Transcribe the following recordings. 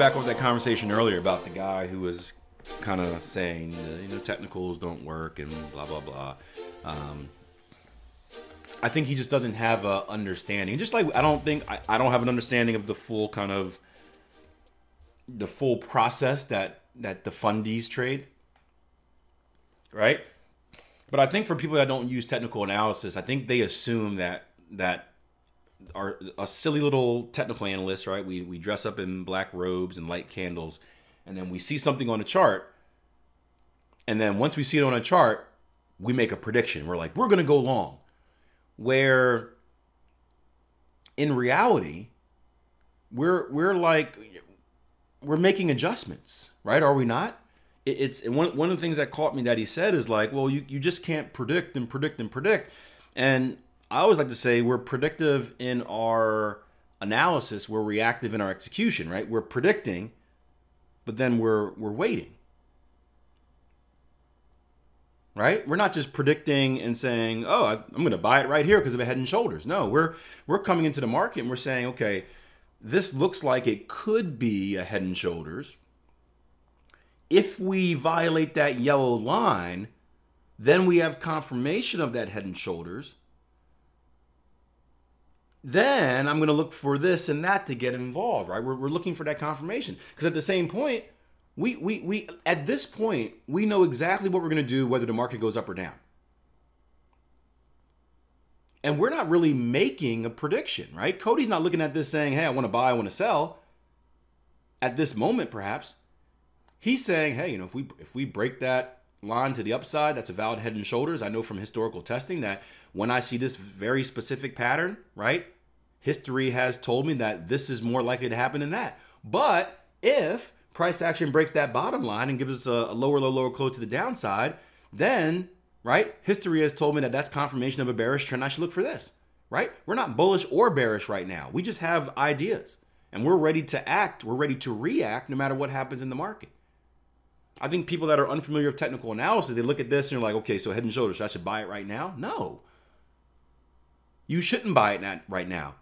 Back over that conversation earlier about the guy who was kind of saying, you know, technicals don't work and blah blah blah. Um, I think he just doesn't have a understanding. Just like I don't think I, I don't have an understanding of the full kind of the full process that that the fundies trade, right? But I think for people that don't use technical analysis, I think they assume that that are a silly little technical analyst, right? We we dress up in black robes and light candles, and then we see something on a chart, and then once we see it on a chart, we make a prediction. We're like, we're gonna go long. Where in reality, we're we're like we're making adjustments, right? Are we not? It, it's one one of the things that caught me that he said is like, well, you you just can't predict and predict and predict, and I always like to say we're predictive in our analysis, we're reactive in our execution, right? We're predicting, but then we're we're waiting. Right? We're not just predicting and saying, "Oh, I'm going to buy it right here because of a head and shoulders." No, we're we're coming into the market and we're saying, "Okay, this looks like it could be a head and shoulders. If we violate that yellow line, then we have confirmation of that head and shoulders." Then I'm going to look for this and that to get involved, right? We're, we're looking for that confirmation because at the same point, we we we at this point we know exactly what we're going to do whether the market goes up or down, and we're not really making a prediction, right? Cody's not looking at this saying, "Hey, I want to buy, I want to sell." At this moment, perhaps he's saying, "Hey, you know, if we if we break that line to the upside, that's a valid head and shoulders. I know from historical testing that when I see this very specific pattern, right? History has told me that this is more likely to happen than that. But if price action breaks that bottom line and gives us a, lower, low, lower close to the downside, then, right, history has told me that that's confirmation of a bearish trend. I should look for this, right? We're not bullish or bearish right now. We just have ideas and we're ready to act. We're ready to react no matter what happens in the market. I think people that are unfamiliar with technical analysis, they look at this and you're like, okay, so head and shoulders, so I should buy it right now? No. You shouldn't buy it right now.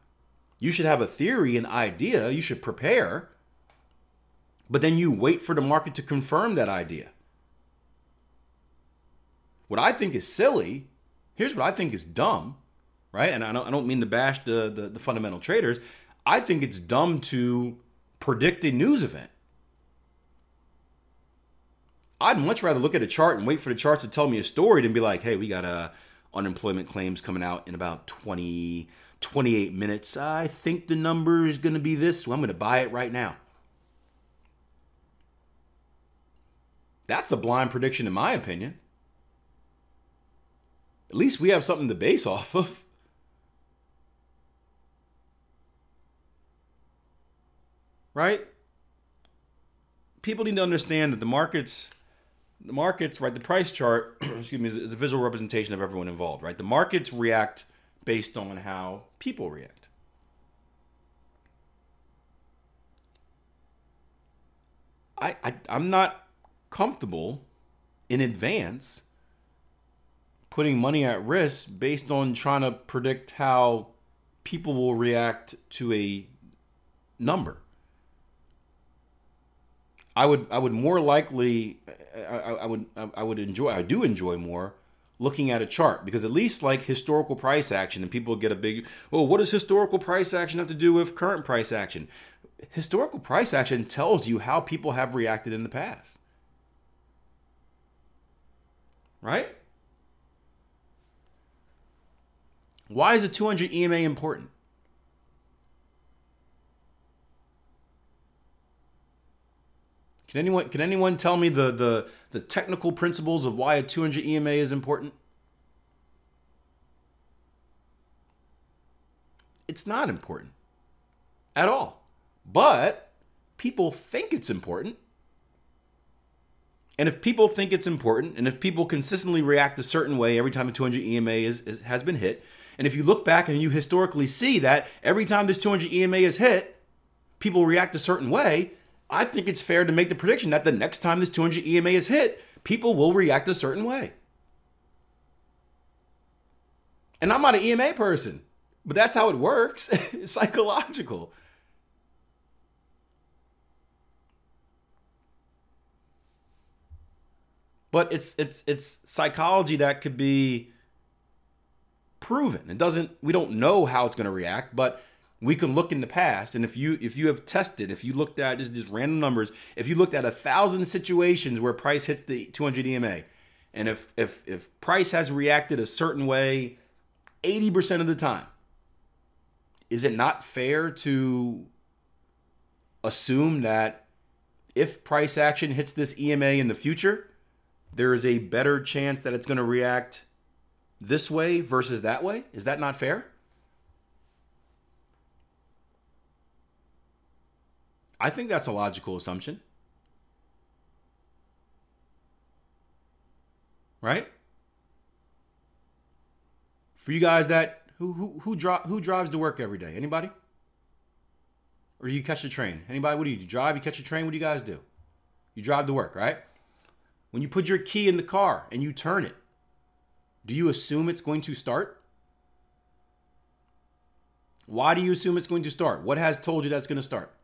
You should have a theory, an idea, you should prepare, but then you wait for the market to confirm that idea. What I think is silly, here's what I think is dumb, right? And I don't, I don't mean to bash the, the, the fundamental traders. I think it's dumb to predict a news event. I'd much rather look at a chart and wait for the charts to tell me a story than be like, hey, we got uh, unemployment claims coming out in about 20, 28 minutes. I think the number is going to be this, so I'm going to buy it right now. That's a blind prediction, in my opinion. At least we have something to base off of. Right? People need to understand that the markets the markets, right, the price chart, excuse me, is, a visual representation of everyone involved, right? The markets react based on how people react. I, I I'm not comfortable in advance putting money at risk based on trying to predict how people will react to a number. I would I would more likely I, I, would I would enjoy I do enjoy more looking at a chart because at least like historical price action and people get a big well what does historical price action have to do with current price action? Historical price action tells you how people have reacted in the past. Right? Why is a 200 ema important Can anyone can anyone tell me the the the technical principles of why a 200 EMA is important? It's not important at all. But people think it's important. And if people think it's important, and if people consistently react a certain way every time a 200 EMA is, is, has been hit, and if you look back and you historically see that every time this 200 EMA is hit, people react a certain way, I think it's fair to make the prediction that the next time this 200 EMA is hit, people will react a certain way. And I'm not an EMA person, but that's how it works. it's psychological. But it's it's it's psychology that could be proven. It doesn't we don't know how it's going to react, but we can look in the past and if you if you have tested if you looked at just, just random numbers if you looked at a thousand situations where price hits the 200 ema and if if if price has reacted a certain way 80% of the time is it not fair to assume that if price action hits this ema in the future there is a better chance that it's going to react this way versus that way? Is that not fair I think that's a logical assumption. Right? For you guys that who who who, dri- who drives to work every day? Anybody? Or do you catch the train? Anybody? What do you do? Drive? You catch a train? What do you guys do? You drive to work, right? When you put your key in the car and you turn it, do you assume it's going to start? Why do you assume it's going to start? What has told you that's going to start?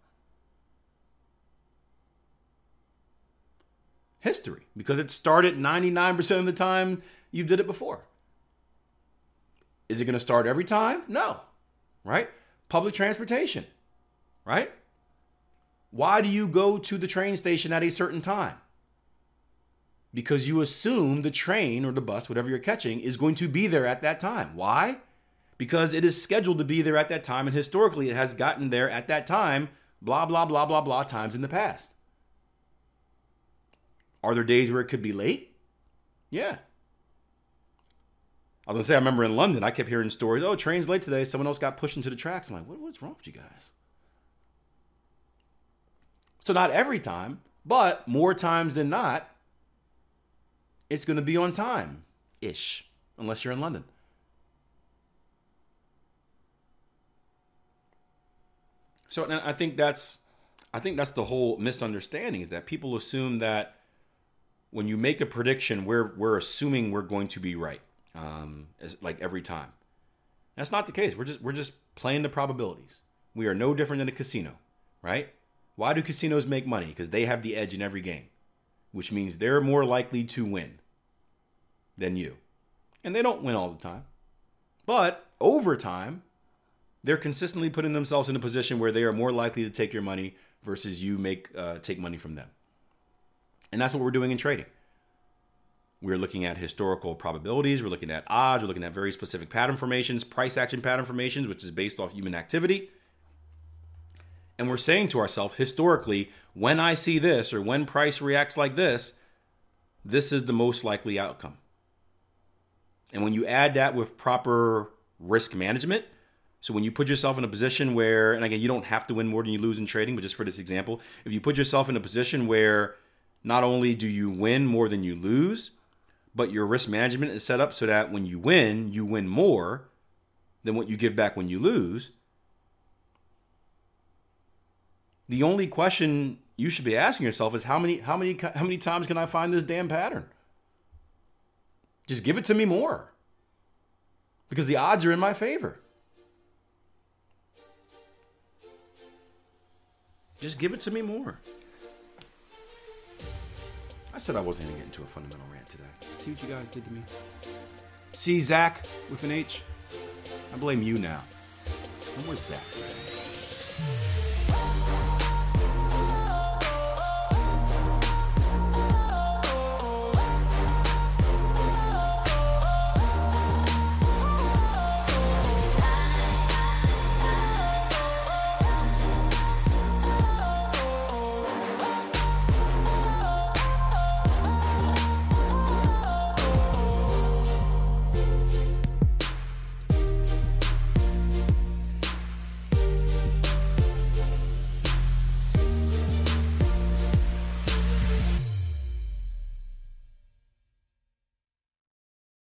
History because it started 99% of the time you did it before. Is it going to start every time? No. Right? Public transportation. Right? Why do you go to the train station at a certain time? Because you assume the train or the bus, whatever you're catching, is going to be there at that time. Why? Because it is scheduled to be there at that time, and historically it has gotten there at that time, blah, blah, blah, blah, blah, times in the past. Are there days where it could be late? Yeah. I was gonna say, I remember in London, I kept hearing stories. Oh, train's late today. Someone else got pushed into the tracks. I'm like, what, what's wrong with you guys? So not every time, but more times than not, it's gonna be on time, ish, unless you're in London. So I think that's, I think that's the whole misunderstanding is that people assume that when you make a prediction, we're we're assuming we're going to be right, um, as, like every time. That's not the case. We're just we're just playing the probabilities. We are no different than a casino, right? Why do casinos make money? Because they have the edge in every game, which means they're more likely to win than you. And they don't win all the time. But over time, they're consistently putting themselves in a position where they are more likely to take your money versus you make uh, take money from them. And that's what we're doing in trading. We're looking at historical probabilities, we're looking at odds, we're looking at very specific pattern formations, price action pattern formations, which is based off human activity. And we're saying to ourselves, historically, when I see this or when price reacts like this, this is the most likely outcome. And when you add that with proper risk management, so when you put yourself in a position where, and again, you don't have to win more than you lose in trading, but just for this example, if you put yourself in a position where not only do you win more than you lose, but your risk management is set up so that when you win, you win more than what you give back when you lose. The only question you should be asking yourself is how many how many how many times can I find this damn pattern? Just give it to me more. Because the odds are in my favor. Just give it to me more. Said I wasn't gonna get into a fundamental rant today. See what you guys did to me. See Zach with an H. I blame you now. I'm with Zach today.